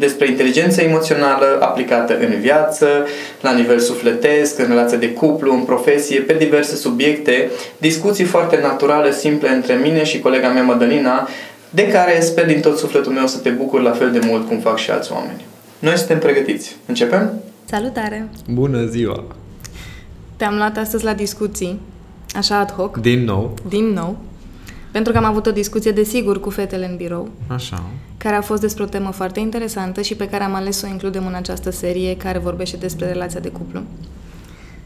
despre inteligența emoțională aplicată în viață, la nivel sufletesc, în relație de cuplu, în profesie, pe diverse subiecte, discuții foarte naturale, simple între mine și colega mea Madalina, de care sper din tot sufletul meu să te bucur la fel de mult cum fac și alți oameni. Noi suntem pregătiți. Începem? Salutare! Bună ziua! Te-am luat astăzi la discuții, așa ad hoc. Din nou. Din nou. Pentru că am avut o discuție, desigur, cu fetele în birou. Așa. Care a fost despre o temă foarte interesantă și pe care am ales să o includem în această serie care vorbește despre relația de cuplu.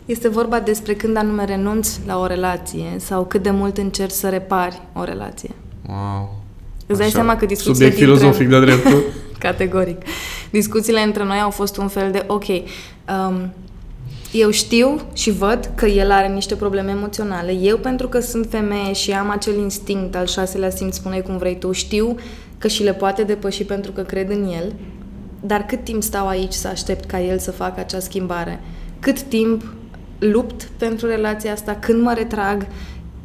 Este vorba despre când anume renunți la o relație sau cât de mult încerci să repari o relație. Wow. Îți dai Așa. seama că discuțiile Subiect filozofic de dreptul. Categoric. Discuțiile între noi au fost un fel de, ok, um, eu știu și văd că el are niște probleme emoționale. Eu, pentru că sunt femeie și am acel instinct al șaselea simț, spune cum vrei tu, știu că și le poate depăși pentru că cred în el, dar cât timp stau aici să aștept ca el să facă acea schimbare? Cât timp lupt pentru relația asta? Când mă retrag?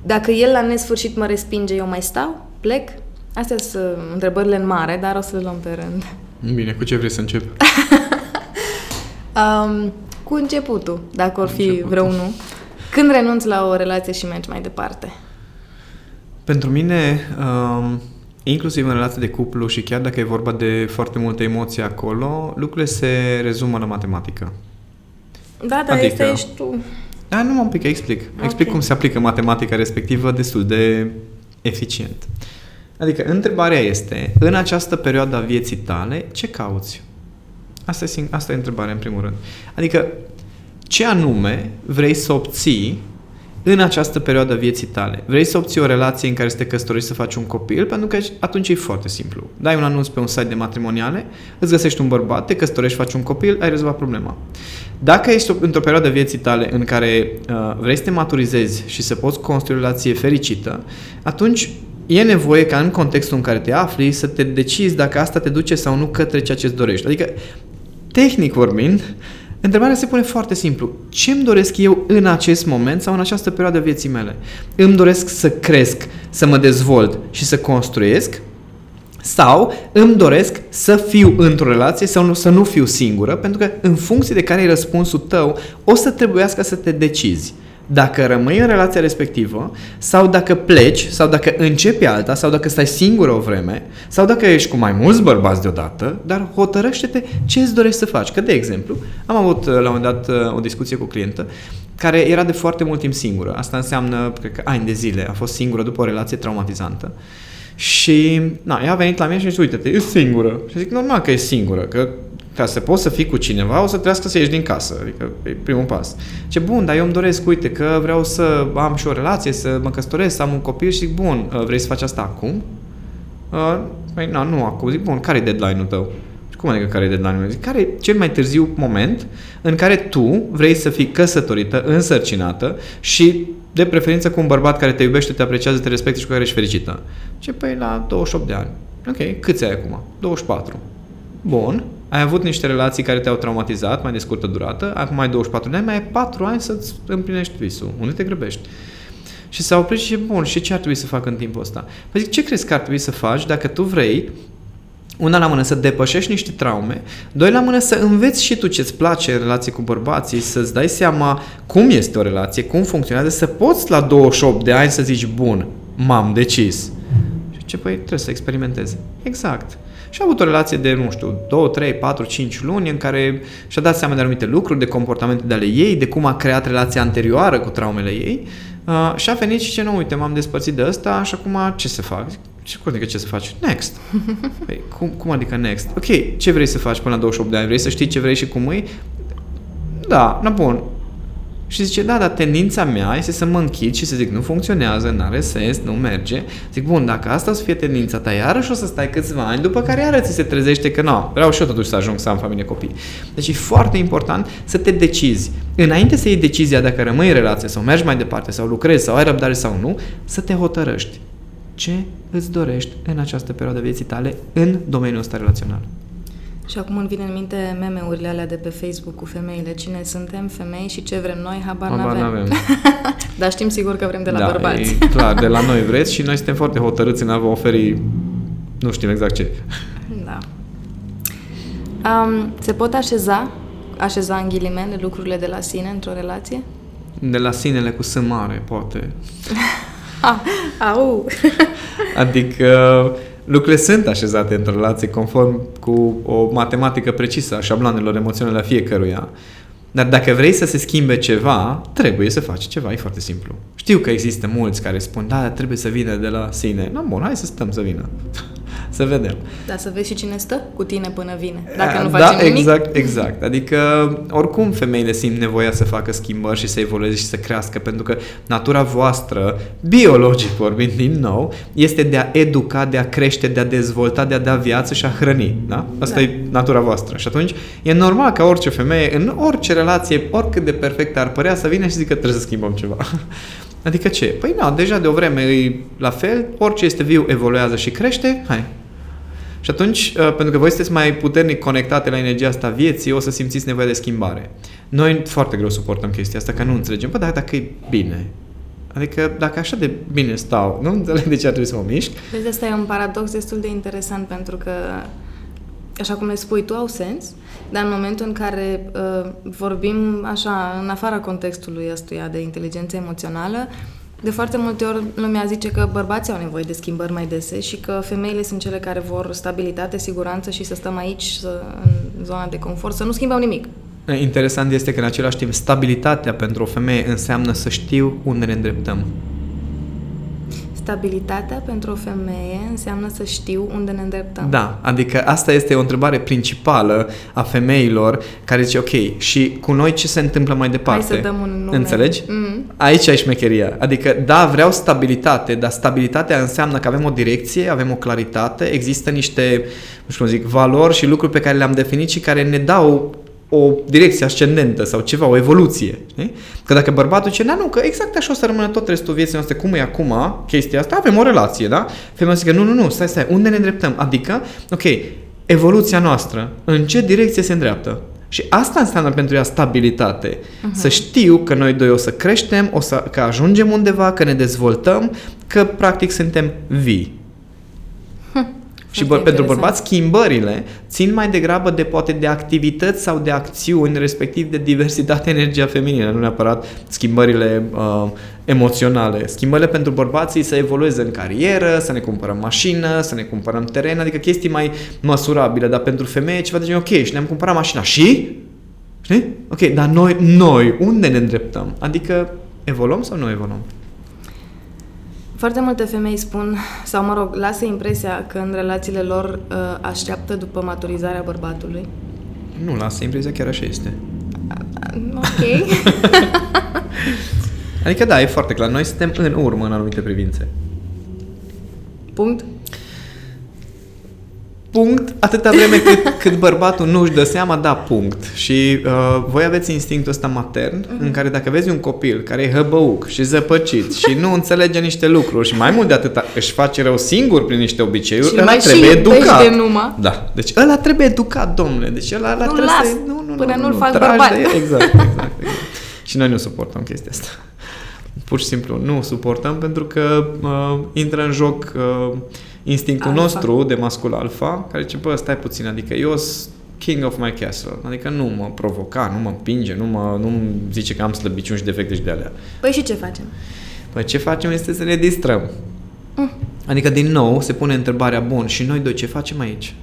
Dacă el la nesfârșit mă respinge, eu mai stau? Plec? Astea sunt uh, întrebările în mare, dar o să le luăm pe rând. Bine, cu ce vrei să încep? Um, cu începutul, dacă or fi Începutul. vreunul. Când renunți la o relație și mergi mai departe? Pentru mine, um, inclusiv în relație de cuplu și chiar dacă e vorba de foarte multă emoție acolo, lucrurile se rezumă la matematică. Da, dar Adică- este ești tu. Da, nu mă un pic, explic. Explic Ok. cum se aplică matematica respectivă destul de eficient. Adică, întrebarea este, în această perioadă a vieții tale, ce cauți? Asta e, sing- asta e întrebarea, în primul rând. Adică, ce anume vrei să obții în această perioadă a vieții tale? Vrei să obții o relație în care să te căsătorești să faci un copil? Pentru că atunci e foarte simplu. Dai un anunț pe un site de matrimoniale, îți găsești un bărbat, te căsătorești, faci un copil, ai rezolvat problema. Dacă ești într-o perioadă vieții tale în care uh, vrei să te maturizezi și să poți construi o relație fericită, atunci e nevoie ca în contextul în care te afli să te decizi dacă asta te duce sau nu către ceea ce îți dorești. Adică, tehnic vorbind, întrebarea se pune foarte simplu. Ce îmi doresc eu în acest moment sau în această perioadă a vieții mele? Îmi doresc să cresc, să mă dezvolt și să construiesc? Sau îmi doresc să fiu într-o relație sau nu, să nu fiu singură, pentru că în funcție de care e răspunsul tău, o să trebuiască să te decizi dacă rămâi în relația respectivă sau dacă pleci sau dacă începi alta sau dacă stai singură o vreme sau dacă ești cu mai mulți bărbați deodată, dar hotărăște-te ce îți dorești să faci. Că, de exemplu, am avut uh, la un moment dat uh, o discuție cu o clientă care era de foarte mult timp singură. Asta înseamnă, cred că, ani de zile. A fost singură după o relație traumatizantă. Și, na, ea a venit la mine și a zis, uite-te, e singură. Și zic, normal că e singură, că ca să poți să fii cu cineva, o să trebuiască să ieși din casă. Adică e primul pas. Ce bun, dar eu îmi doresc, uite, că vreau să am și o relație, să mă căsătoresc, să am un copil și zic, bun, uh, vrei să faci asta acum? Uh, Păi, na, nu acum. Zic, bun, care e deadline-ul tău? Și cum adică care e deadline-ul? Zic, care e cel mai târziu moment în care tu vrei să fii căsătorită, însărcinată și de preferință cu un bărbat care te iubește, te apreciază, te respectă și cu care ești fericită. Ce păi la 28 de ani. Ok, câți ai acum? 24. Bun, ai avut niște relații care te-au traumatizat, mai de scurtă durată, acum ai 24 de ani, mai ai 4 ani să-ți împlinești visul. Unde te grăbești? Și s-a oprit și bun, și ce ar trebui să fac în timpul ăsta? Păi zic, ce crezi că ar trebui să faci dacă tu vrei una la mână să depășești niște traume, doi la mână să înveți și tu ce-ți place în relație cu bărbații, să-ți dai seama cum este o relație, cum funcționează, să poți la 28 de ani să zici, bun, m-am decis. Și Ce păi trebuie să experimenteze. Exact. Și a avut o relație de, nu știu, 2, 3, 4, 5 luni în care și-a dat seama de anumite lucruri, de comportamente de ale ei, de cum a creat relația anterioară cu traumele ei uh, și a venit și ce nu, uite, m-am despărțit de ăsta și acum ce să fac? Ce adică ce să faci? Next. Păi, cum, cum adică next? Ok, ce vrei să faci până la 28 de ani? Vrei să știi ce vrei și cum e? Da, na bun. Și zice, da, dar tendința mea este să mă închid și să zic, nu funcționează, nu are sens, nu merge. Zic, bun, dacă asta o să fie tendința ta, iarăși o să stai câțiva ani, după care iarăși ți se trezește că nu, vreau și eu totuși să ajung să am familie copii. Deci e foarte important să te decizi. Înainte să iei decizia dacă rămâi în relație sau mergi mai departe sau lucrezi sau ai răbdare sau nu, să te hotărăști. Ce îți dorești în această perioadă vieții tale în domeniul ăsta relațional? Și acum îmi vine în minte meme-urile alea de pe Facebook cu femeile. Cine suntem, femei și ce vrem noi, habar, Habar n-avem. n-avem. Dar știm sigur că vrem de la da, bărbați. E, clar, de la noi vreți și noi suntem foarte hotărâți în a vă oferi nu știm exact ce. Da. Um, se pot așeza, așeza în ghilimele lucrurile de la sine într-o relație? De la sinele cu S mare, poate. Ah, au! Adică lucrurile sunt așezate într-o relație conform cu o matematică precisă a șabloanelor emoționale a fiecăruia. Dar dacă vrei să se schimbe ceva, trebuie să faci ceva, e foarte simplu. Știu că există mulți care spun, da, dar trebuie să vină de la sine. Nu, bun, hai să stăm să vină. Să vedem. Dar să vezi și cine stă cu tine până vine. Dacă nu da, facem nimic. exact, exact. Adică, oricum, femeile simt nevoia să facă schimbări și să evolueze și să crească, pentru că natura voastră, biologic vorbind din nou, este de a educa, de a crește, de a dezvolta, de a da viață și a hrăni. Da? Asta Da. e natura voastră. Și atunci, e normal ca orice femeie, în orice relație, oricât de perfect ar părea, să vină și zică trebuie să schimbăm ceva. Adică ce? Păi nu, deja de o vreme e la fel, orice este viu evoluează și crește, hai, și atunci, uh, pentru că voi sunteți mai puternic conectate la energia asta vieții, o să simțiți nevoia de schimbare. Noi foarte greu suportăm chestia asta, că nu înțelegem. Bă, dar dacă e bine, adică dacă așa de bine stau, nu înțeleg de ce ar trebui să mă mișc. Vezi, asta e un paradox destul de interesant pentru că, așa cum le spui tu, au sens, dar în momentul în care uh, vorbim așa, în afara contextului ăstuia de inteligență emoțională, de foarte multe ori lumea zice că bărbații au nevoie de schimbări mai dese și că femeile sunt cele care vor stabilitate, siguranță și să stăm aici, să, în zona de confort, să nu schimbăm nimic. Interesant este că în același timp stabilitatea pentru o femeie înseamnă să știu unde ne îndreptăm. Stabilitatea pentru o femeie înseamnă să știu unde ne îndreptăm. Da, adică asta este o întrebare principală a femeilor care zice, ok, și cu noi ce se întâmplă mai departe? Hai să dăm un nume. Înțelegi? Mm. Aici ai șmecheria. Adică, da, vreau stabilitate, dar stabilitatea înseamnă că avem o direcție, avem o claritate, există niște, nu știu cum zic, valori și lucruri pe care le-am definit și care ne dau o direcție ascendentă sau ceva, o evoluție. Știi? Că dacă bărbatul zice, da, nu, că exact așa o să rămână tot restul vieții noastre, cum e acum, chestia asta, avem o relație, da? Femeia zice, nu, nu, nu, stai, stai, unde ne îndreptăm? Adică, ok, evoluția noastră, în ce direcție se îndreaptă? Și asta înseamnă pentru ea stabilitate. Uh-huh. Să știu că noi doi o să creștem, o să, că ajungem undeva, că ne dezvoltăm, că practic suntem vii. Și bă, Foarte pentru interesant. bărbați, schimbările țin mai degrabă de poate de activități sau de acțiuni, respectiv de diversitate energia feminină, nu neapărat schimbările uh, emoționale. Schimbările pentru bărbații să evolueze în carieră, să ne cumpărăm mașină, să ne cumpărăm teren, adică chestii mai măsurabile, dar pentru femeie ceva de genul, ok, și ne-am cumpărat mașina și? Știi? Ok, dar noi, noi, unde ne îndreptăm? Adică evoluăm sau nu evoluăm? Foarte multe femei spun, sau mă rog, lasă impresia că în relațiile lor uh, așteaptă după maturizarea bărbatului. Nu, lasă impresia chiar așa este. Ok. Adică da, e foarte clar, noi suntem în urmă în anumite privințe. Punct. Punct, atâta vreme cât, cât bărbatul nu își dă seama, da, punct. Și uh, voi aveți instinctul ăsta matern, mm-hmm. în care dacă vezi un copil care e hăbăuc și zăpăcit și nu înțelege niște lucruri și mai mult de atât își face rău singur prin niște obiceiuri, Și ăla mai trebuie și iubește educat. numai. Da, deci ăla trebuie educat, domnule. Deci ăla, ăla Nu trebuie las să... Nu, nu, până nu, nu-l nu, fac tragi bărbat. de el. Exact, exact, exact. și noi nu suportăm chestia asta. Pur și simplu nu suportăm pentru că uh, intră în joc uh, instinctul Alpha. nostru de mascul alfa, care zice, bă, stai puțin, adică eu sunt king of my castle, adică nu mă provoca, nu mă împinge, nu mă nu zice că am slăbiciuni și defecte și de alea. Păi și ce facem? Păi ce facem este să ne distrăm. Mm. Adică, din nou, se pune întrebarea, bun, și noi doi ce facem aici?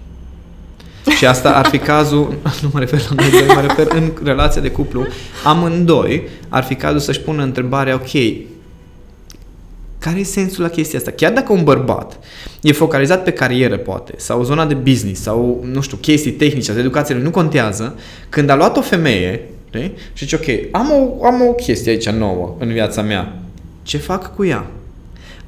Și asta ar fi cazul, nu mă refer la noi doi, mă refer în relația de cuplu, amândoi ar fi cazul să-și pună întrebarea, ok, care e sensul la chestia asta? Chiar dacă un bărbat e focalizat pe carieră, poate, sau zona de business, sau, nu știu, chestii tehnice, de educație, nu contează, când a luat o femeie, știi? și zice, ok, am o, am o chestie aici nouă în viața mea, ce fac cu ea?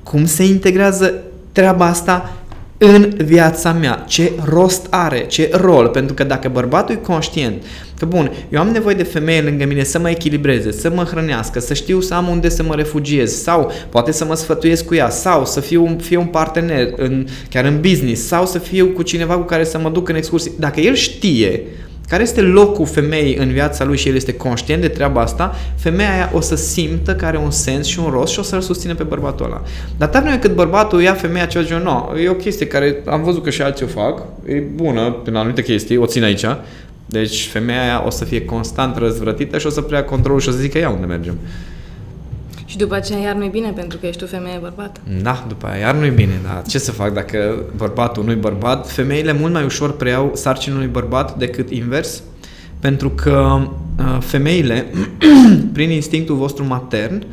Cum se integrează treaba asta în viața mea, ce rost are, ce rol, pentru că dacă bărbatul e conștient că bun, eu am nevoie de femeie lângă mine să mă echilibreze, să mă hrănească, să știu să am unde să mă refugiez sau poate să mă sfătuiesc cu ea sau să fiu, fie un partener în, chiar în business sau să fiu cu cineva cu care să mă duc în excursii. Dacă el știe care este locul femeii în viața lui și el este conștient de treaba asta, femeia aia o să simtă că are un sens și un rost și o să-l susține pe bărbatul ăla. Dar tare cât bărbatul ia femeia ceva genul, no, e o chestie care am văzut că și alții o fac, e bună prin anumite chestii, o țin aici, deci femeia aia o să fie constant răzvrătită și o să preia controlul și o să zică ea unde mergem. Și după aceea iar nu-i bine pentru că ești o femeie bărbat. Da, după aia iar nu-i bine, dar ce să fac dacă bărbatul nu-i bărbat? Femeile mult mai ușor preiau sarcina unui bărbat decât invers, pentru că uh, femeile, prin instinctul vostru matern,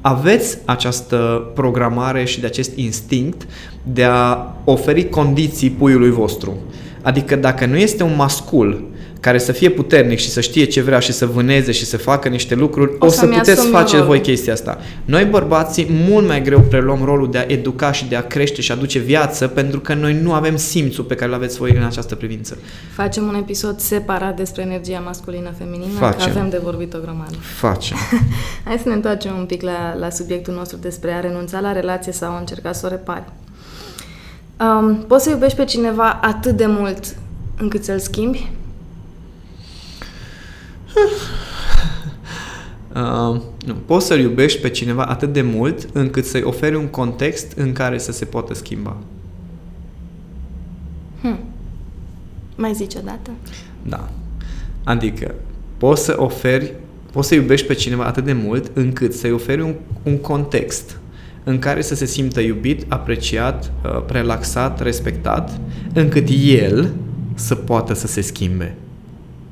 aveți această programare și de acest instinct de a oferi condiții puiului vostru. Adică dacă nu este un mascul care să fie puternic și să știe ce vrea și să vâneze și să facă niște lucruri, o, o să puteți face rolul. voi chestia asta. Noi bărbații mult mai greu preluăm rolul de a educa și de a crește și a aduce viață pentru că noi nu avem simțul pe care îl aveți voi în această privință. Facem un episod separat despre energia masculină-feminină, Facem. că avem de vorbit o grămadă. Facem. Hai să ne întoarcem un pic la, la subiectul nostru despre a renunța la relație sau a încerca să o repari. Um, poți să iubești pe cineva atât de mult încât să-l schimbi? Uh, nu. Poți să-l iubești pe cineva atât de mult încât să-i oferi un context în care să se poată schimba. Hmm. Mai zici o dată? Da. Adică, poți să oferi, poți să iubești pe cineva atât de mult încât să-i oferi un, un context în care să se simtă iubit, apreciat, uh, relaxat, respectat, încât el să poată să se schimbe.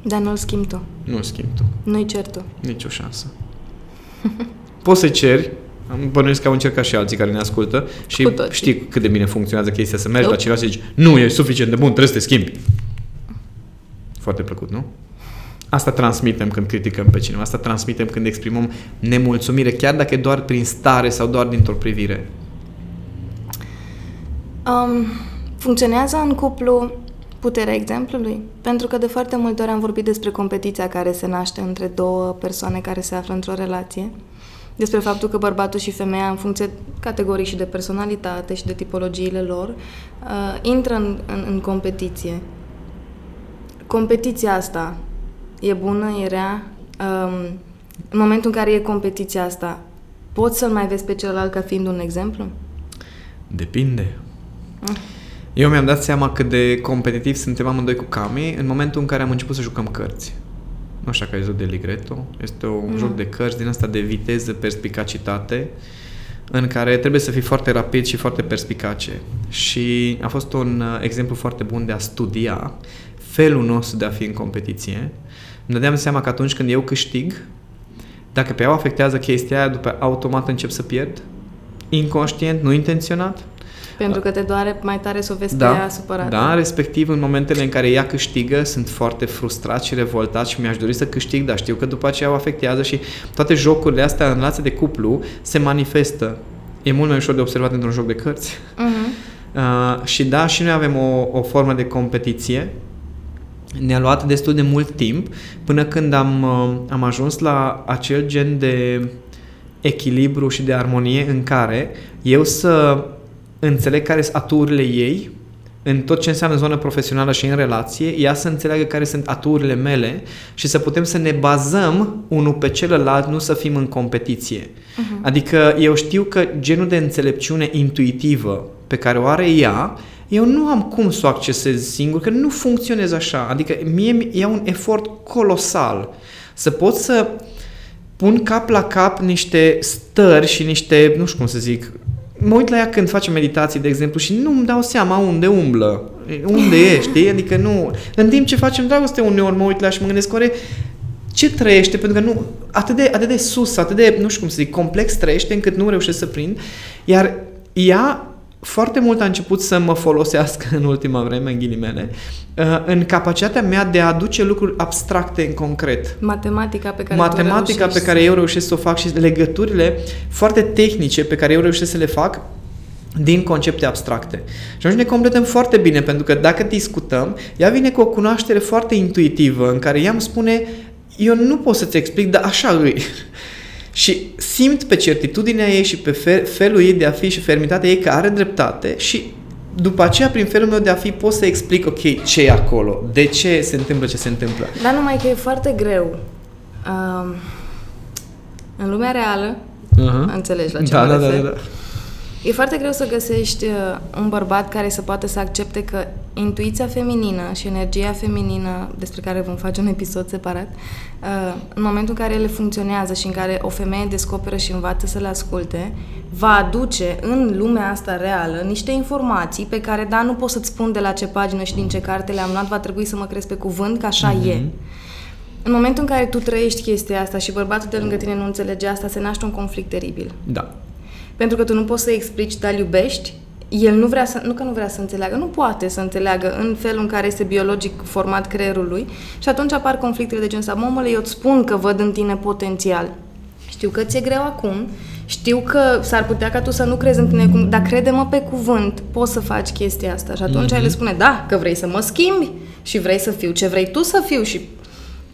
Dar nu-l schimbi tu. Nu-l schimbi tu. Nu-i cer tu. Nici o șansă. Poți să ceri, am bănuiesc că au încercat și alții care ne ascultă și știi cât de bine funcționează chestia să mergi eu. la cineva și zici nu, e suficient de bun, trebuie să te schimbi. Foarte plăcut, nu? Asta transmitem când criticăm pe cineva, asta transmitem când exprimăm nemulțumire, chiar dacă e doar prin stare sau doar dintr-o privire. Um, funcționează în cuplu puterea exemplului. Pentru că de foarte multe ori am vorbit despre competiția care se naște între două persoane care se află într-o relație, despre faptul că bărbatul și femeia, în funcție categorii și de personalitate și de tipologiile lor, uh, intră în, în, în competiție. Competiția asta e bună, e rea? Um, în momentul în care e competiția asta, poți să-l mai vezi pe celălalt ca fiind un exemplu? Depinde. Uh. Eu mi-am dat seama cât de competitiv suntem amândoi cu Cami în momentul în care am început să jucăm cărți. Nu știu dacă ai zis de Ligretto. Este un mm. joc de cărți din asta de viteză, perspicacitate, în care trebuie să fii foarte rapid și foarte perspicace. Și a fost un uh, exemplu foarte bun de a studia felul nostru de a fi în competiție. Îmi dădeam seama că atunci când eu câștig, dacă pe ea afectează chestia aia, după automat încep să pierd, inconștient, nu intenționat, pentru că te doare mai tare să o vezi da, pe ea supărată. Da, respectiv în momentele în care ea câștigă, sunt foarte frustrat și revoltat și mi-aș dori să câștig, dar știu că după aceea o afectează și toate jocurile astea în relație de cuplu se manifestă. E mult mai ușor de observat într-un joc de cărți. Uh-huh. Uh, și da, și noi avem o, o formă de competiție. Ne-a luat destul de mult timp până când am, uh, am ajuns la acel gen de echilibru și de armonie în care eu să înțeleg care sunt aturile ei în tot ce înseamnă zonă profesională și în relație, ea să înțeleagă care sunt aturile mele și să putem să ne bazăm unul pe celălalt, nu să fim în competiție. Uh-huh. Adică eu știu că genul de înțelepciune intuitivă pe care o are ea, eu nu am cum să o accesez singur, că nu funcționez așa. Adică mie e un efort colosal să pot să pun cap la cap niște stări și niște, nu știu cum să zic, mă uit la ea când face meditații, de exemplu, și nu îmi dau seama unde umblă, unde e, știi? Adică nu... În timp ce facem dragoste uneori mă uit la ea și mă gândesc, oare ce trăiește, pentru că nu, atât de, atât de sus, atât de, nu știu cum să zic, complex trăiește încât nu reușesc să prind, iar ea foarte mult a început să mă folosească în ultima vreme, în ghilimele, uh, în capacitatea mea de a aduce lucruri abstracte în concret. Matematica pe care Matematica pe care eu reușesc să o fac și legăturile foarte tehnice pe care eu reușesc să le fac din concepte abstracte. Și atunci ne completăm foarte bine, pentru că dacă discutăm, ea vine cu o cunoaștere foarte intuitivă, în care ea îmi spune, eu nu pot să-ți explic, dar așa îi. Și simt pe certitudinea ei și pe felul ei de a fi și fermitatea ei că are dreptate și după aceea, prin felul meu de a fi, pot să explic, ok, ce e acolo, de ce se întâmplă ce se întâmplă. Dar numai că e foarte greu. Um, în lumea reală, uh-huh. înțelegi la ce da, mă da, da, da, da. E foarte greu să găsești uh, un bărbat care să poată să accepte că intuiția feminină și energia feminină, despre care vom face un episod separat, uh, în momentul în care ele funcționează și în care o femeie descoperă și învață să le asculte, va aduce în lumea asta reală niște informații pe care, da, nu pot să-ți spun de la ce pagină și din ce carte le-am luat, va trebui să mă crezi pe cuvânt că așa mm-hmm. e. În momentul în care tu trăiești chestia asta și bărbatul de lângă tine nu înțelege asta, se naște un conflict teribil. Da. Pentru că tu nu poți să explici, dar iubești, el nu vrea să, nu că nu vrea să înțeleagă, nu poate să înțeleagă în felul în care este biologic format creierul lui și atunci apar conflictele de genul ăsta. Momule, eu îți spun că văd în tine potențial. Știu că ți-e greu acum, știu că s-ar putea ca tu să nu crezi în tine, cum, dar crede-mă pe cuvânt, poți să faci chestia asta. Și atunci mm-hmm. el spune, da, că vrei să mă schimbi și vrei să fiu ce vrei tu să fiu și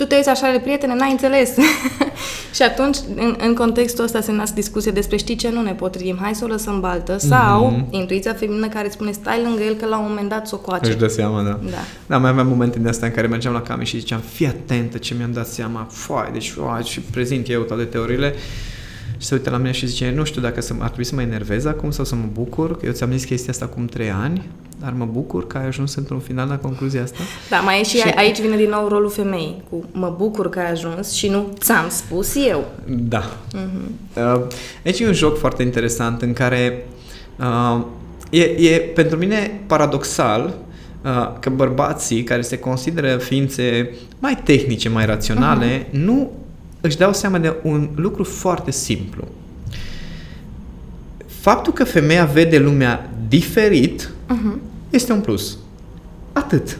tu te uiți așa de prietene, n-ai înțeles. și atunci, în, în contextul ăsta se nasc discuție despre știi ce nu ne potrivim, hai să o lăsăm baltă, sau mm-hmm. intuiția feminină care îți spune stai lângă el că la un moment dat s-o coace. Își dă seama, da. Da. Da, mai aveam momente din astea în care mergeam la Cami și ziceam, fii atentă ce mi-am dat seama, foai, deci foai, și prezint eu toate teoriile și se uită la mine și zice, nu știu dacă să, ar trebui să mă enervez acum sau să mă bucur, că eu ți-am zis chestia asta acum trei ani, dar mă bucur că ai ajuns într-un final la concluzia asta. Da, mai e și, și aici vine din nou rolul femeii, cu mă bucur că ai ajuns și nu ți-am spus eu. Da. Uh-huh. Deci e un joc foarte interesant în care uh, e, e pentru mine paradoxal uh, că bărbații care se consideră ființe mai tehnice, mai raționale, uh-huh. nu își dau seama de un lucru foarte simplu. Faptul că femeia vede lumea diferit uh-huh. este un plus. Atât.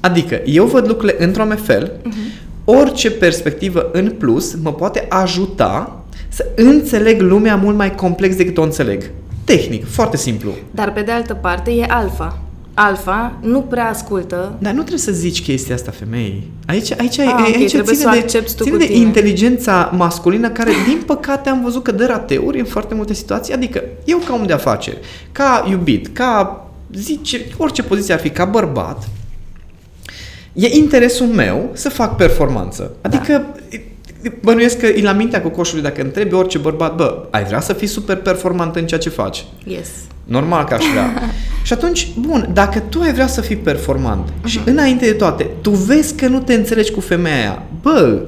Adică, eu văd lucrurile într-un fel, uh-huh. orice perspectivă în plus mă poate ajuta să înțeleg lumea mult mai complex decât o înțeleg. Tehnic, foarte simplu. Dar pe de altă parte e alfa alfa nu prea ascultă. Dar nu trebuie să zici chestia asta femeii. Aici, aici, ah, aici okay, ține, de, ține de inteligența masculină care, din păcate, am văzut că dă rateuri în foarte multe situații. Adică, eu ca om de afaceri, ca iubit, ca zice, orice poziție ar fi, ca bărbat, e interesul meu să fac performanță. Adică, da bănuiesc că e la mintea cocoșului dacă întrebi orice bărbat, bă, ai vrea să fii super performant în ceea ce faci? Yes. Normal că aș vrea. și atunci, bun, dacă tu ai vrea să fii performant uh-huh. și înainte de toate, tu vezi că nu te înțelegi cu femeia aia, bă,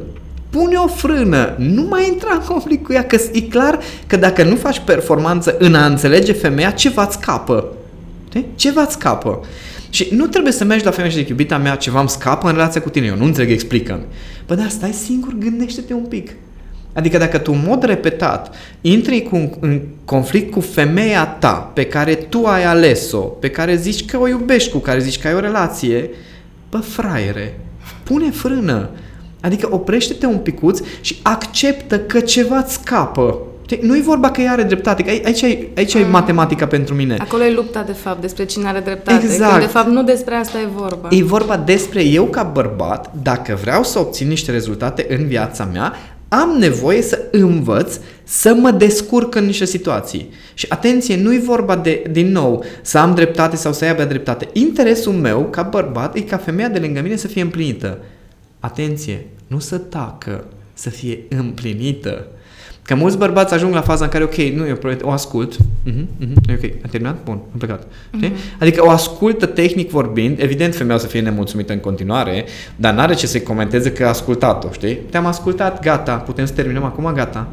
pune o frână, nu mai intra în conflict cu ea, că e clar că dacă nu faci performanță în a înțelege femeia, ceva scapă. Ceva scapă. Și nu trebuie să mergi la femeie și zic, iubita mea, ceva îmi scapă în relația cu tine, eu nu înțeleg, explică-mi. Bă, dar stai singur, gândește-te un pic. Adică dacă tu în mod repetat intri cu, în conflict cu femeia ta pe care tu ai ales-o, pe care zici că o iubești, cu care zici că ai o relație, bă, fraiere, pune frână. Adică oprește-te un picuț și acceptă că ceva îți scapă. Nu e vorba că ea are dreptate, că aici, aici, aici mm. e matematica pentru mine. Acolo e lupta, de fapt, despre cine are dreptate. Exact. Când, de fapt, nu despre asta e vorba. E vorba despre eu ca bărbat, dacă vreau să obțin niște rezultate în viața mea, am nevoie să învăț să mă descurc în niște situații. Și atenție, nu e vorba de, din nou, să am dreptate sau să aibă dreptate. Interesul meu, ca bărbat, e ca femeia de lângă mine să fie împlinită. Atenție, nu să tacă, să fie împlinită. Că mulți bărbați ajung la faza în care, ok, nu e o o ascult, uh-huh, uh-huh, e ok, a terminat? Bun, am plecat. Uh-huh. Adică o ascultă tehnic vorbind, evident femeia o să fie nemulțumită în continuare, dar n-are ce să-i comenteze că a ascultat-o, știi? Te-am ascultat, gata, putem să terminăm acum, gata.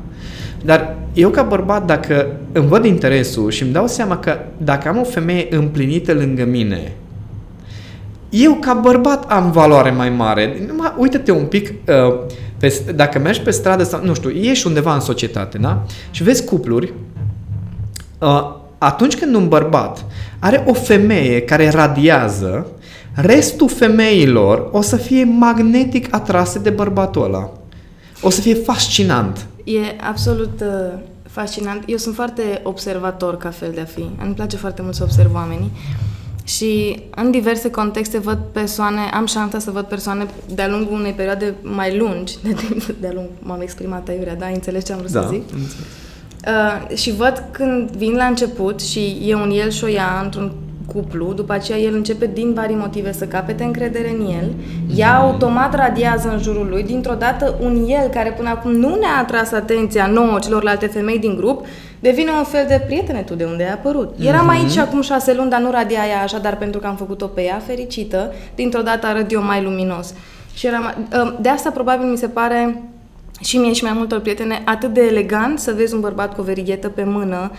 Dar eu ca bărbat, dacă îmi văd interesul și îmi dau seama că dacă am o femeie împlinită lângă mine, eu ca bărbat am valoare mai mare. Numai, uite-te un pic, uh, pe, dacă mergi pe stradă sau, nu știu, ieși undeva în societate, da? Și vezi cupluri, uh, atunci când un bărbat are o femeie care radiază, restul femeilor o să fie magnetic atrase de bărbatul ăla. O să fie fascinant. E absolut uh, fascinant. Eu sunt foarte observator ca fel de a fi. Îmi place foarte mult să observ oamenii. Și în diverse contexte văd persoane, am șansa să văd persoane de-a lungul unei perioade mai lungi de timp, de-a lung, m-am exprimat aiurea, da? Înțelegi ce am vrut Da, să zic? înțeleg. Uh, și văd când vin la început și e un el și o ea într-un cuplu, după aceea el începe din vari motive să capete încredere în el, ea automat radiază în jurul lui, dintr-o dată un el care până acum nu ne-a atras atenția nouă celorlalte femei din grup, devine un fel de prietene tu de unde ai apărut. Eram aici acum șase luni, dar nu radia ea așa, dar pentru că am făcut-o pe ea fericită, dintr-o dată arăt eu mai luminos. Și eram, uh, de asta probabil mi se pare și mie și mai multor prietene, atât de elegant să vezi un bărbat cu o verighetă pe mână.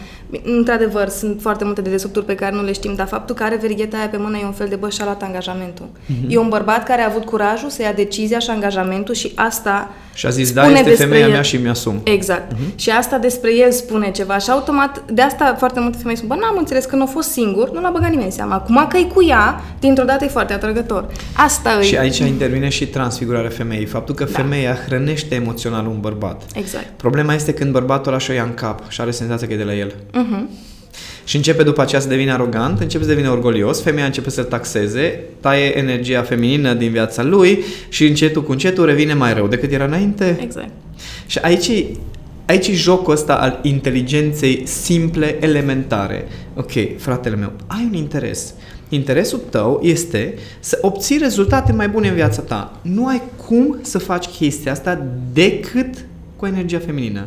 Într-adevăr, sunt foarte multe dedesubturi pe care nu le știm, dar faptul că are verigheta aia pe mână e un fel de bă, și-a luat angajamentul. Mhm. E un bărbat care a avut curajul să ia decizia și angajamentul și asta Și a zis, da, spune este despre femeia el. mea și mi-asum. Exact. Și asta despre el spune ceva și automat, de asta foarte multe femei spun, bă, n-am înțeles că nu a fost singur, nu l-a băgat nimeni în seama. Acum că e cu ea, dintr-o dată e foarte atrăgător. Asta îi... Și aici intervine și transfigurarea femeii. Faptul că femeia hrănește emoțional un bărbat. Exact. Problema este când bărbatul ăla și-o ia în cap și are senzația că e de la el. Uh-huh. Și începe după aceea să devină arogant, începe să devină orgolios, femeia începe să-l taxeze, taie energia feminină din viața lui și încetul cu încetul revine mai rău decât era înainte. Exact. Și aici e, aici e jocul ăsta al inteligenței simple, elementare. Ok, fratele meu, ai un interes. Interesul tău este să obții rezultate mai bune în viața ta. Nu ai cum să faci chestia asta decât cu energia feminină.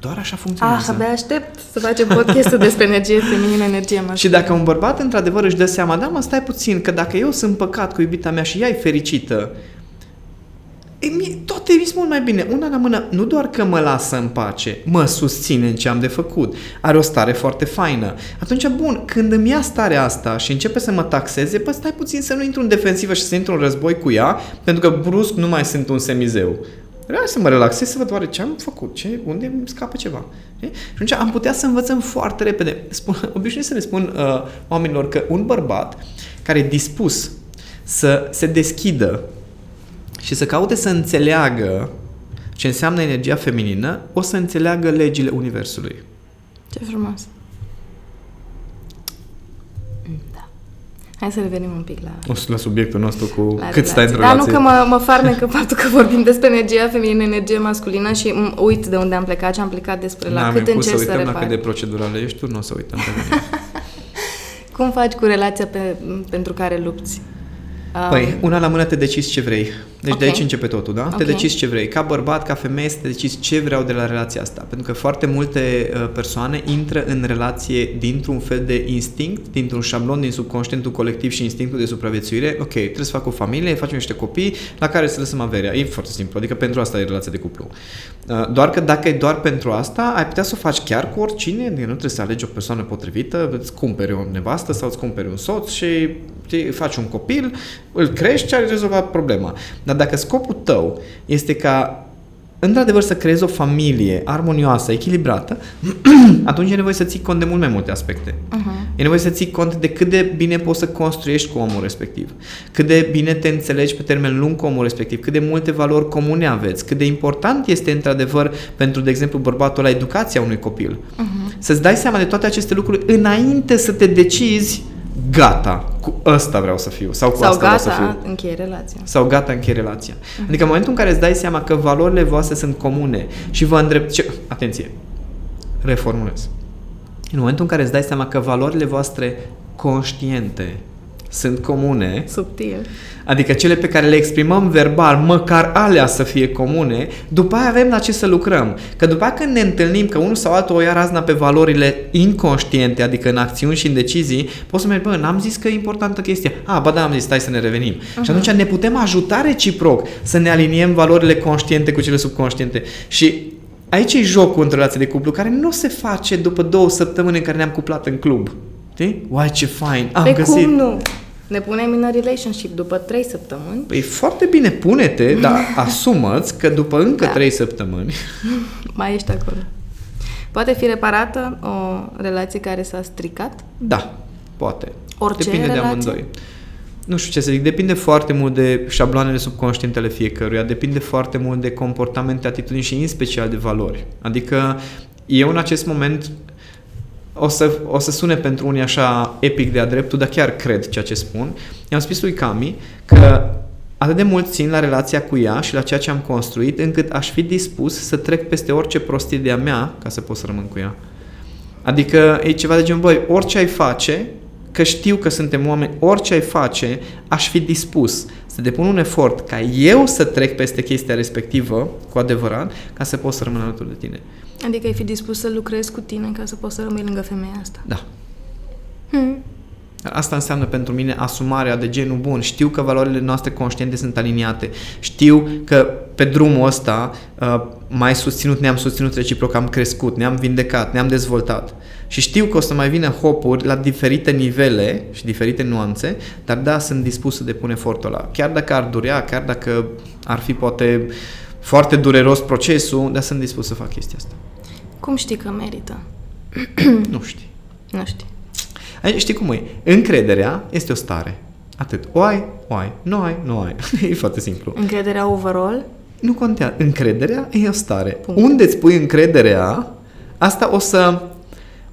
Doar așa Ah, funcționează. abia aștept să facem podcastul despre energie feminină, energie masculină. Și dacă un bărbat într-adevăr își dă seama, da mă, stai puțin, că dacă eu sunt păcat cu iubita mea și ea e fericită, e, mie, toate mi mult mai bine. Una la mână, nu doar că mă lasă în pace, mă susține în ce am de făcut. Are o stare foarte faină. Atunci, bun, când îmi ia starea asta și începe să mă taxeze, păi stai puțin să nu intru în defensivă și să intru în război cu ea, pentru că brusc nu mai sunt un semizeu. Vreau să mă relaxez, să văd oare ce am făcut, ce, unde îmi scapă ceva. Știi? Și atunci am putea să învățăm foarte repede. Spun, obișnuiesc să le spun uh, oamenilor că un bărbat care e dispus să se deschidă și să caute să înțeleagă ce înseamnă energia feminină, o să înțeleagă legile Universului. Ce frumos. Da. Hai să revenim un pic la... O să la subiectul nostru cu la cât stai în relație. relație. Dar nu că mă, mă farmecă faptul că vorbim despre energia feminină, energie masculină și m- uit de unde am plecat și am plecat despre la N-am cât impus să încerci să uităm la cât repari. de procedurală ești tu, nu o să uităm pe mine. Cum faci cu relația pe, pentru care lupți? Um, Păi, una la mână te decizi ce vrei. Deci Ok. de aici începe totul, da? Te Ok. decizi ce vrei. Ca bărbat, ca femeie, să te decizi ce vreau de la relația asta. Pentru că foarte multe uh, persoane intră în relație dintr-un fel de instinct, dintr-un șablon din subconștientul colectiv și instinctul de supraviețuire. Ok, trebuie să fac o familie, facem niște copii la care să lăsăm averea. E foarte simplu, adică pentru asta e relația de cuplu. Uh, Doar că dacă e doar pentru asta, ai putea să o faci chiar cu oricine, adică nu trebuie să alegi o persoană potrivită, îți cumperi o nevastă sau îți cumperi un soț și știi, faci un copil, îl crești și ai rezolvat problema. Dar dacă scopul tău este ca într-adevăr să creezi o familie armonioasă, echilibrată, atunci e nevoie să ții cont de mult mai multe aspecte. Uh-huh. E nevoie să ții cont de cât de bine poți să construiești cu omul respectiv, cât de bine te înțelegi pe termen lung cu omul respectiv, cât de multe valori comune aveți, cât de important este într-adevăr pentru, de exemplu, bărbatul la educația unui copil. Uh-huh. Să-ți dai seama de toate aceste lucruri înainte să te decizi gata, cu ăsta vreau să fiu sau cu Sau asta vreau să fiu gata, încheie relația. sau gata, închei relația. Adică în momentul în care îți dai seama că valorile voastre sunt comune și vă îndrept... Ce... Atenție! Reformulez. În momentul în care îți dai seama că valorile voastre conștiente sunt comune, Subtil. adică cele pe care le exprimăm verbal, măcar alea să fie comune, după aia avem la ce să lucrăm. Că după aia când ne întâlnim că unul sau altul o ia razna pe valorile inconștiente, adică în acțiuni și în decizii, poți să mergi, bă, n-am zis că e importantă chestia. A, ba da, am zis, stai să ne revenim. Uh-huh. Și atunci ne putem ajuta reciproc să ne aliniem valorile conștiente cu cele subconștiente. Și aici e jocul într-o relație de cuplu care nu se face după două săptămâni în care ne-am cuplat în club. Știi? Uai, ce fain, am Pe găsit. cum nu? Ne punem în a relationship după 3 săptămâni. Păi foarte bine, pune-te, dar asumă-ți că după încă Da. trei săptămâni Mai ești acolo. Poate fi reparată o relație care s-a stricat? Da, poate. Orice Depinde de relație? amândoi. Nu știu ce să zic, depinde foarte mult de șabloanele subconștientele fiecăruia, depinde foarte mult de comportamente, atitudini și în special de valori. Adică eu în acest moment o să, o să sune pentru unii așa epic de-a dreptul, dar chiar cred ceea ce spun. I-am spus lui Cami că atât de mult țin la relația cu ea și la ceea ce am construit, încât aș fi dispus să trec peste orice prostie de-a mea ca să pot să rămân cu ea. Adică e ceva de genul, băi, orice ai face, că știu că suntem oameni, orice ai face, aș fi dispus să depun un efort ca eu să trec peste chestia respectivă, cu adevărat, ca să pot să rămân alături de tine. Adică ai fi dispus să lucrezi cu tine ca să poți să rămâi lângă femeia asta. Da. Hmm. Asta înseamnă pentru mine asumarea de genul bun. Știu că valorile noastre conștiente sunt aliniate. Știu că pe drumul ăsta uh, mai susținut, ne-am susținut reciproc, am crescut, ne-am vindecat, ne-am dezvoltat. Și știu că o să mai vină hopuri la diferite nivele și diferite nuanțe, dar da, sunt dispus să depun efortul ăla. Chiar dacă ar durea, chiar dacă ar fi poate foarte dureros procesul, dar sunt dispus să fac chestia asta. Cum știi că merită? Nu știu. Nu știi. Ai, știi cum e? Încrederea este o stare. Atât. O ai, o ai. Nu ai, nu ai. e foarte simplu. Încrederea overall? Nu contează. Încrederea e o stare. Punct. Unde îți pui încrederea, asta o să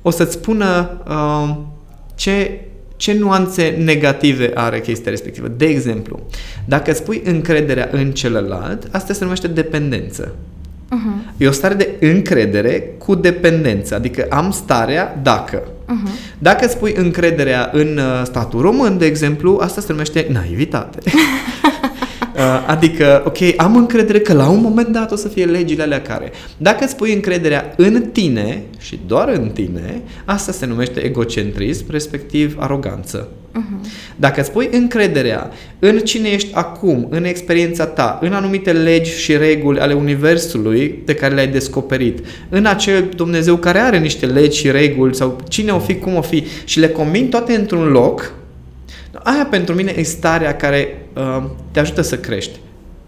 o să-ți spună uh, ce, ce nuanțe negative are chestia respectivă. De exemplu, dacă îți pui încrederea în celălalt, asta se numește dependență. Uh-huh. E o stare de încredere cu dependență, adică am starea dacă. Uh-huh. Dacă îți pui încrederea în uh, statul român, de exemplu, asta se numește naivitate. Uh, Adică, ok, am încredere că la un moment dat o să fie legile alea care. Dacă îți pui încrederea în tine și doar în tine, asta se numește egocentrism, respectiv aroganță. Uh-huh. Dacă îți pui încrederea în cine ești acum, în experiența ta, în anumite legi și reguli ale Universului pe care le-ai descoperit, în acel Dumnezeu care are niște legi și reguli sau cine o fi, cum o fi și le combini toate într-un loc, aia pentru mine e starea care uh, te ajută să crești.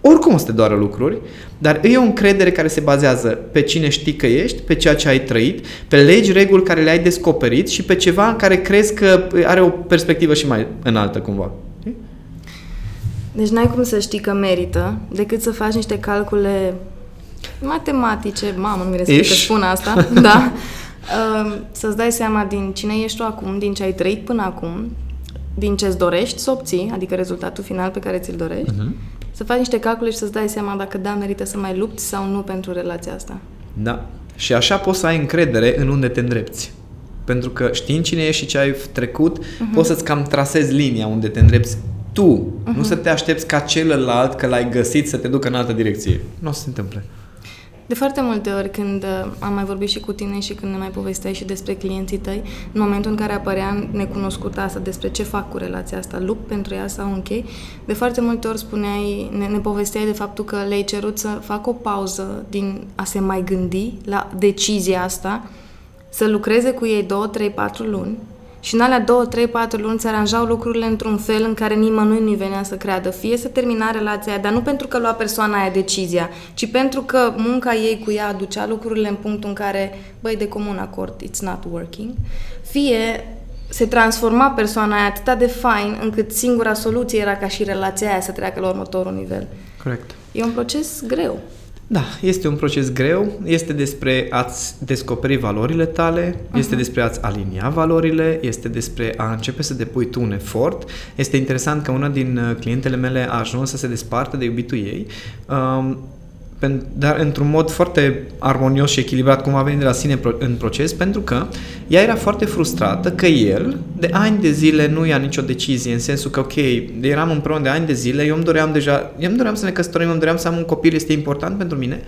Oricum o să te doară lucruri, dar e o încredere care se bazează pe cine știi că ești, pe ceea ce ai trăit, pe legi, reguli care le-ai descoperit și pe ceva în care crezi că are o perspectivă și mai înaltă cumva. Știi? Deci n-ai cum să știi că merită decât să faci niște calcule matematice, mamă, nu mi că Iși. spun asta, da. Uh, Să-ți dai seama din cine ești tu acum, din ce ai trăit până acum, din ce-ți dorești să obții, adică rezultatul final pe care ți-l dorești, Mhm. să faci niște calcule și să-ți dai seama dacă da, merită să mai lupți sau nu pentru relația asta. Da. Și așa poți să ai încredere în unde te îndrepți. Pentru că știind cine ești și ce ai trecut, uh-huh. poți să-ți cam trasezi linia unde te îndrepți tu. Uh-huh. Nu să te aștepți ca celălalt, că l-ai găsit, să te ducă în altă direcție. Nu o să se întâmple. De foarte multe ori când uh, am mai vorbit și cu tine și când ne mai povesteai și despre clienții tăi, în momentul în care apărea necunoscuta asta despre ce fac cu relația asta, lupt pentru ea sau închei, de foarte multe ori spuneai, ne, ne povesteai de faptul că le-ai cerut să facă o pauză din a se mai gândi la decizia asta, să lucreze cu ei 2, 3, 4 luni și în alea 2, 3, 4 luni se aranjau lucrurile într-un fel în care nimănui nu-i venea să creadă. Fie să termina relația aia, dar nu pentru că lua persoana aia decizia, ci pentru că munca ei cu ea aducea lucrurile în punctul în care, băi, de comun acord, it's not working. Fie se transforma persoana aia atât de fain încât singura soluție era ca și relația aia să treacă la următorul nivel. Corect. E un proces greu. Da, este un proces greu, este despre a-ți descoperi valorile tale, uh-huh. este despre a-ți alinia valorile, este despre a începe să depui tu un efort. Este interesant că una din uh, clientele mele a ajuns să se despartă de iubitul ei, um, pen- dar într-un mod foarte armonios și echilibrat, cum a venit de la sine pro- în proces, pentru că ea era foarte frustrată că el, de ani de zile, nu ia nicio decizie, în sensul că, ok, eram împreună de ani de zile, eu îmi doream deja, eu îmi doream să ne căsătorim, îmi doream să am un copil, este important pentru mine.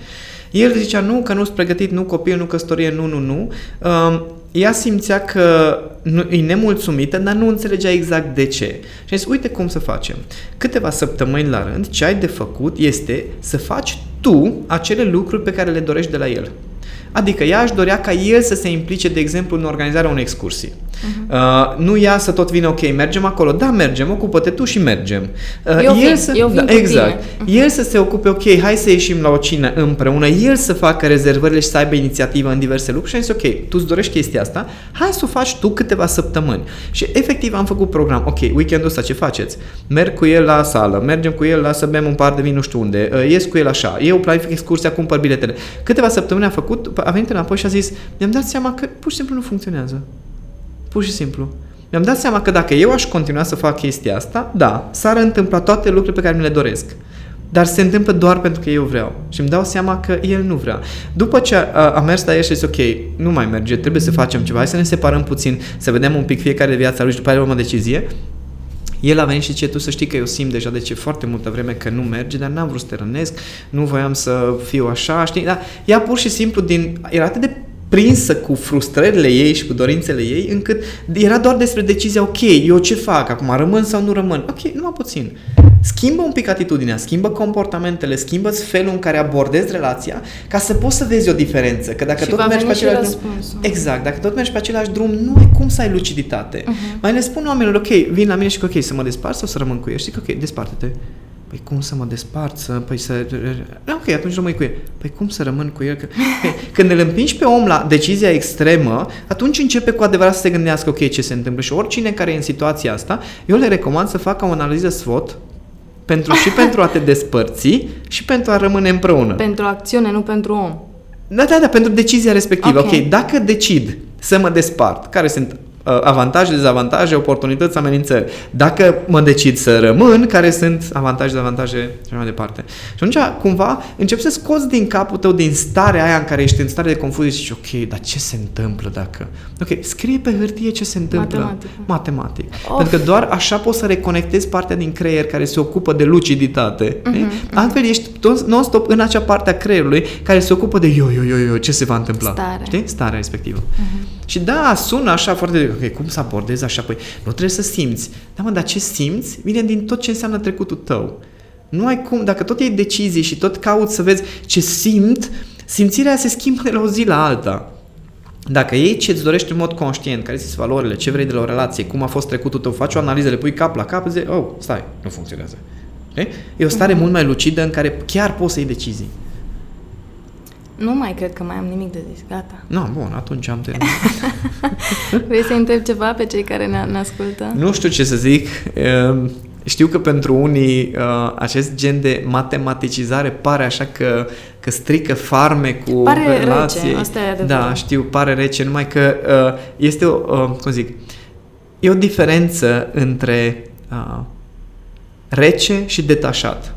El zicea, nu, că nu sunt pregătit, nu copil, nu căsătorie, nu, nu, nu. Um, ea simțea că nu, e nemulțumită, dar nu înțelegea exact de ce. Și a zis, uite cum să facem. Câteva săptămâni la rând, ce ai de făcut este să faci tu acele lucruri pe care le dorești de la el. Adică ea își dorea ca el să se implice, de exemplu, în organizarea unei excursii. Uh-huh. Uh, nu ea să tot vină, ok, mergem acolo. Da, mergem, ocupă-te tu și mergem. Uh, eu el vin, să, eu vin da, cu exact. tine. El să se ocupe, ok, hai să ieșim la o cină împreună, el să facă rezervările și să aibă inițiativă în diverse lucruri și am zis, ok, tu îți dorești chestia asta, hai să o faci tu câteva săptămâni. Și efectiv am făcut program, ok, weekendul ăsta ce faceți? Merg cu el la sală, mergem cu el la să bem un par de vin nu știu unde, uh, ies cu el așa, eu planific excursia, cumpăr biletele. Câteva săptămâni a făcut, a venit înapoi și a zis, mi-am dat seama că pur și simplu nu funcționează. Pur și simplu. Mi-am dat seama că dacă eu aș continua să fac chestia asta, da, s-ar întâmpla toate lucrurile pe care mi le doresc. Dar se întâmplă doar pentru că eu vreau. Și îmi dau seama că el nu vrea. După ce a, a mers la el și a zis, ok, nu mai merge, trebuie să facem ceva, hai să ne separăm puțin, să vedem un pic fiecare de viața lui și după aceea luăm o decizie. El a venit și zice, tu să știi că eu simt deja de ce foarte multă vreme că nu merge, dar n-am vrut să te rănesc, nu voiam să fiu așa, știi? Dar ea pur și simplu din, era atât de prinsă cu frustrările ei și cu dorințele ei, încât era doar despre decizia, ok, eu ce fac acum, rămân sau nu rămân? Ok, numai puțin. Schimbă un pic atitudinea, schimbă comportamentele, schimbă felul în care abordezi relația ca să poți să vezi o diferență. Că dacă Și tot va mergi pe veni și același drum, răspunsul. exact, dacă tot mergi pe același drum, nu ai cum să ai luciditate. Mhm. Mai le spun oamenilor, ok, vin la mine și că ok, să mă despart sau să rămân cu el? Și zic, ok, desparte-te. Păi cum să mă despart? Să, păi să... Ok, atunci rămâi cu el. Păi cum să rămân cu el? Că, când îl împingi pe om la decizia extremă, atunci începe cu adevărat să se gândească, ok, ce se întâmplă. Și oricine care e în situația asta, eu le recomand să facă o analiză SWOT pentru, și pentru a te despărți și pentru a rămâne împreună. Pentru acțiune, nu pentru om. Da, da, da, pentru decizia respectivă. Ok. Ok, okay dacă decid să mă despart, care sunt uh, avantaje, dezavantaje, oportunități, amenințări. Dacă mă decid să rămân, care sunt avantaje, dezavantaje și așa mai departe. Și atunci, cumva, începi să scoți din capul tău, din starea aia în care ești în stare de confuzie și zici, ok, dar ce se întâmplă dacă... Ok, scrie pe hârtie ce se întâmplă. Matematic. Matematic. Of. Pentru că doar așa poți să reconectezi partea din creier care se ocupă de luciditate. Mhm, Uh-huh, Altfel ești tot- non-stop în acea parte a creierului care se ocupă de yo, yo, yo, yo, ce se va întâmpla. Stare. Știi? Starea respectivă. Uh-huh. Și da, sună așa foarte... Ok, cum să abordezi așa? Păi nu trebuie să simți. Da, mă, dar ce simți vine din tot ce înseamnă trecutul tău. Nu ai cum, dacă tot iei decizii și tot cauți să vezi ce simt, simțirea se schimbă de la o zi la alta. Dacă iei ce îți dorești în mod conștient, care sunt valorile, ce vrei de la o relație, cum a fost trecutul tău, faci o analiză, le pui cap la cap, zici, oh, stai, nu funcționează. Okay? E o stare mult mai lucidă în care chiar poți să iei decizii. Nu mai cred că mai am nimic de zis. Gata. Nu, bun, atunci am terminat. Vrei să întreb ceva pe cei care ne, ne ascultă? nu știu ce să zic. Ehm, Știu că pentru unii uh, acest gen de matematicizare pare așa că, că strică farmecul Pare relației. rece, asta e adevărat. Da, știu, pare rece, numai că uh, este o, uh, cum zic, e o diferență între uh, rece și detașat.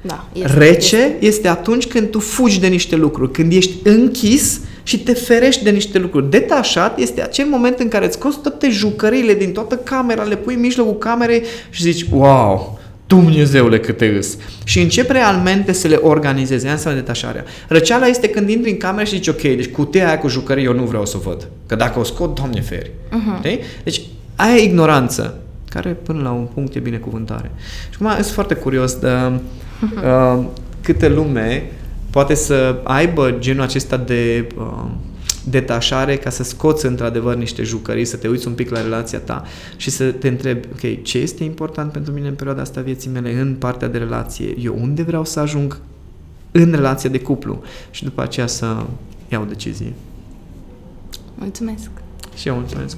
Da. Rece este. este atunci când tu fugi de niște lucruri, când ești închis și te ferești de niște lucruri. Detașat este acel moment în care îți scoți toate jucăriile din toată camera, le pui în mijlocul camerei și zici, wow, Dumnezeule câte îs. Și începi realmente să le organizezi. Aia înseamnă detașarea. Răceala este când intri în cameră și zici, ok, deci cutia aia cu jucării eu nu vreau să o văd. Că dacă o scot, Doamne feri. Mhm. Uh-huh. Deci aia e ignoranță care până la un punct e binecuvântare. Și acum sunt foarte curios de uh, câte lume poate să aibă genul acesta de uh, detașare ca să scoți într-adevăr niște jucării, să te uiți un pic la relația ta și să te întrebi, ok, ce este important pentru mine în perioada asta a vieții mele, în partea de relație, eu unde vreau să ajung în relația de cuplu și după aceea să iau o decizie. Mulțumesc! Și eu mulțumesc!